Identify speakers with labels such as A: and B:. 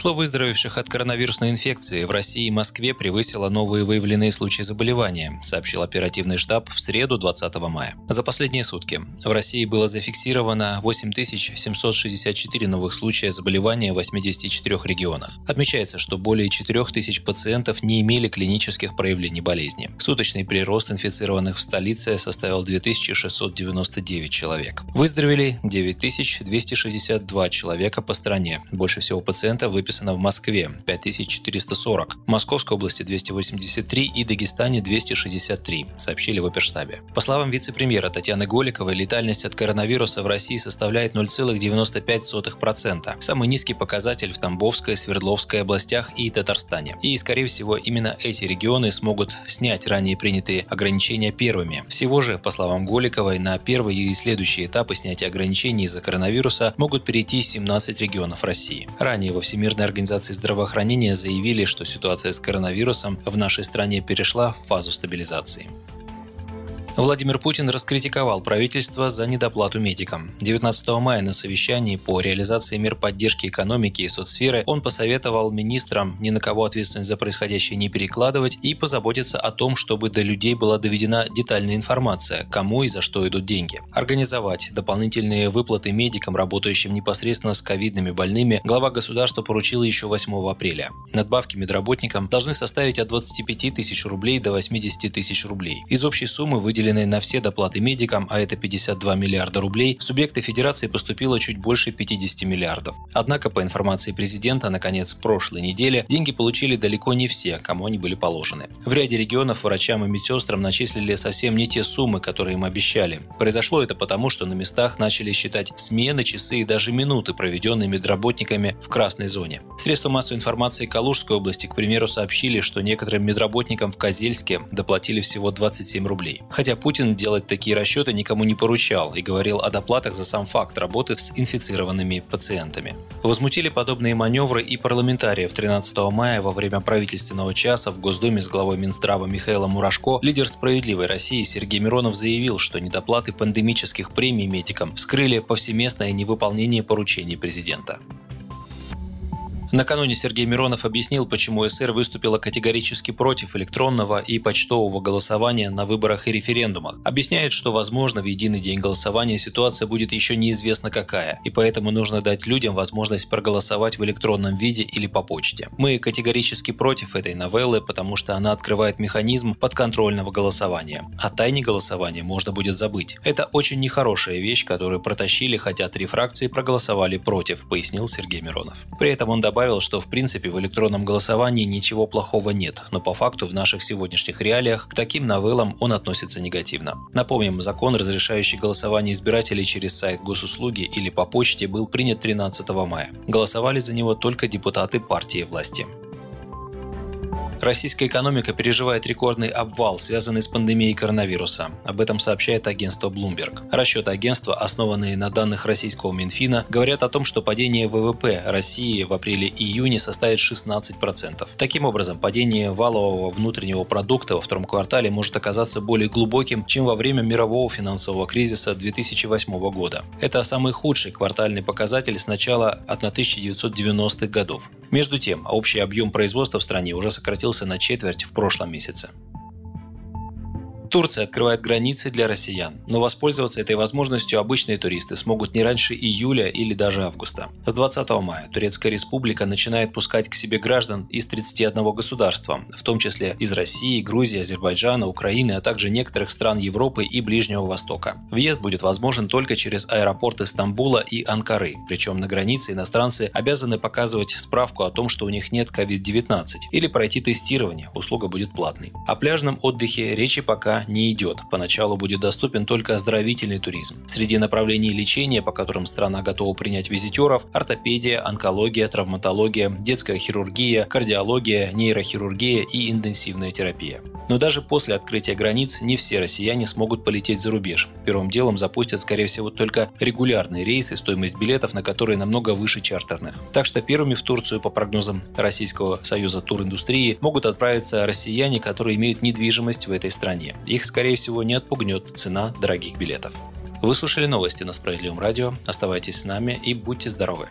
A: Число выздоровевших от коронавирусной инфекции в России и Москве превысило новые выявленные случаи заболевания, сообщил оперативный штаб в среду 20 мая. За последние сутки в России было зафиксировано 8764 новых случая заболевания в 84 регионах. Отмечается, что более 4000 пациентов не имели клинических проявлений болезни. Суточный прирост инфицированных в столице составил 2699 человек. Выздоровели 9262 человека по стране. Больше всего пациентов выписано в Москве – 5440, в Московской области – 283 и Дагестане – 263, сообщили в оперштабе. По словам вице-премьера Татьяны Голиковой, летальность от коронавируса в России составляет 0,95%. Самый низкий показатель в Тамбовской, Свердловской областях и Татарстане. И, скорее всего, именно эти регионы смогут снять ранее принятые ограничения первыми. Всего же, по словам Голиковой, на первые и следующие этапы снятия ограничений из-за коронавируса могут перейти 17 регионов России. Ранее во Всемирной Всемирной организации здравоохранения заявили, что ситуация с коронавирусом в нашей стране перешла в фазу стабилизации. Владимир Путин раскритиковал правительство за недоплату медикам. 19 мая на совещании по реализации мер поддержки экономики и соцсферы он посоветовал министрам ни на кого ответственность за происходящее не перекладывать и позаботиться о том, чтобы до людей была доведена детальная информация, кому и за что идут деньги. Организовать дополнительные выплаты медикам, работающим непосредственно с ковидными больными, глава государства поручил еще 8 апреля. Надбавки медработникам должны составить от 25 тысяч рублей до 80 тысяч рублей. Из общей суммы выделено выделенные на все доплаты медикам, а это 52 миллиарда рублей, в субъекты федерации поступило чуть больше 50 миллиардов. Однако, по информации президента, на конец прошлой недели деньги получили далеко не все, кому они были положены. В ряде регионов врачам и медсестрам начислили совсем не те суммы, которые им обещали. Произошло это потому, что на местах начали считать смены, часы и даже минуты, проведенные медработниками в красной зоне. Средства массовой информации Калужской области, к примеру, сообщили, что некоторым медработникам в Козельске доплатили всего 27 рублей. Хотя Хотя Путин делать такие расчеты никому не поручал и говорил о доплатах за сам факт работы с инфицированными пациентами. Возмутили подобные маневры и парламентариев 13 мая во время правительственного часа в Госдуме с главой Минздрава Михаилом Мурашко лидер «Справедливой России» Сергей Миронов заявил, что недоплаты пандемических премий медикам вскрыли повсеместное невыполнение поручений президента. Накануне Сергей Миронов объяснил, почему СР выступила категорически против электронного и почтового голосования на выборах и референдумах. Объясняет, что, возможно, в единый день голосования ситуация будет еще неизвестно какая, и поэтому нужно дать людям возможность проголосовать в электронном виде или по почте. Мы категорически против этой новеллы, потому что она открывает механизм подконтрольного голосования. О тайне голосования можно будет забыть. Это очень нехорошая вещь, которую протащили, хотя три фракции проголосовали против, пояснил Сергей Миронов. При этом он добавил, добавил, что в принципе в электронном голосовании ничего плохого нет, но по факту в наших сегодняшних реалиях к таким новеллам он относится негативно. Напомним, закон, разрешающий голосование избирателей через сайт госуслуги или по почте, был принят 13 мая. Голосовали за него только депутаты партии власти. Российская экономика переживает рекордный обвал, связанный с пандемией коронавируса. Об этом сообщает агентство Bloomberg. Расчеты агентства, основанные на данных российского Минфина, говорят о том, что падение ВВП России в апреле-июне составит 16%. Таким образом, падение валового внутреннего продукта во втором квартале может оказаться более глубоким, чем во время мирового финансового кризиса 2008 года. Это самый худший квартальный показатель с начала 1990-х годов. Между тем, общий объем производства в стране уже сократился сократился на четверть в прошлом месяце. Турция открывает границы для россиян, но воспользоваться этой возможностью обычные туристы смогут не раньше июля или даже августа. С 20 мая Турецкая республика начинает пускать к себе граждан из 31 государства, в том числе из России, Грузии, Азербайджана, Украины, а также некоторых стран Европы и Ближнего Востока. Въезд будет возможен только через аэропорты Стамбула и Анкары, причем на границе иностранцы обязаны показывать справку о том, что у них нет COVID-19 или пройти тестирование, услуга будет платной. О пляжном отдыхе речи не идет. Поначалу будет доступен только оздоровительный туризм. Среди направлений лечения, по которым страна готова принять визитеров, ортопедия, онкология, травматология, детская хирургия, кардиология, нейрохирургия и интенсивная терапия. Но даже после открытия границ не все россияне смогут полететь за рубеж. Первым делом запустят, скорее всего, только регулярные рейсы, стоимость билетов на которые намного выше чартерных. Так что первыми в Турцию, по прогнозам Российского союза туриндустрии, могут отправиться россияне, которые имеют недвижимость в этой стране. Их, скорее всего, не отпугнет цена дорогих билетов. Вы слушали новости на Справедливом радио. Оставайтесь с нами и будьте здоровы.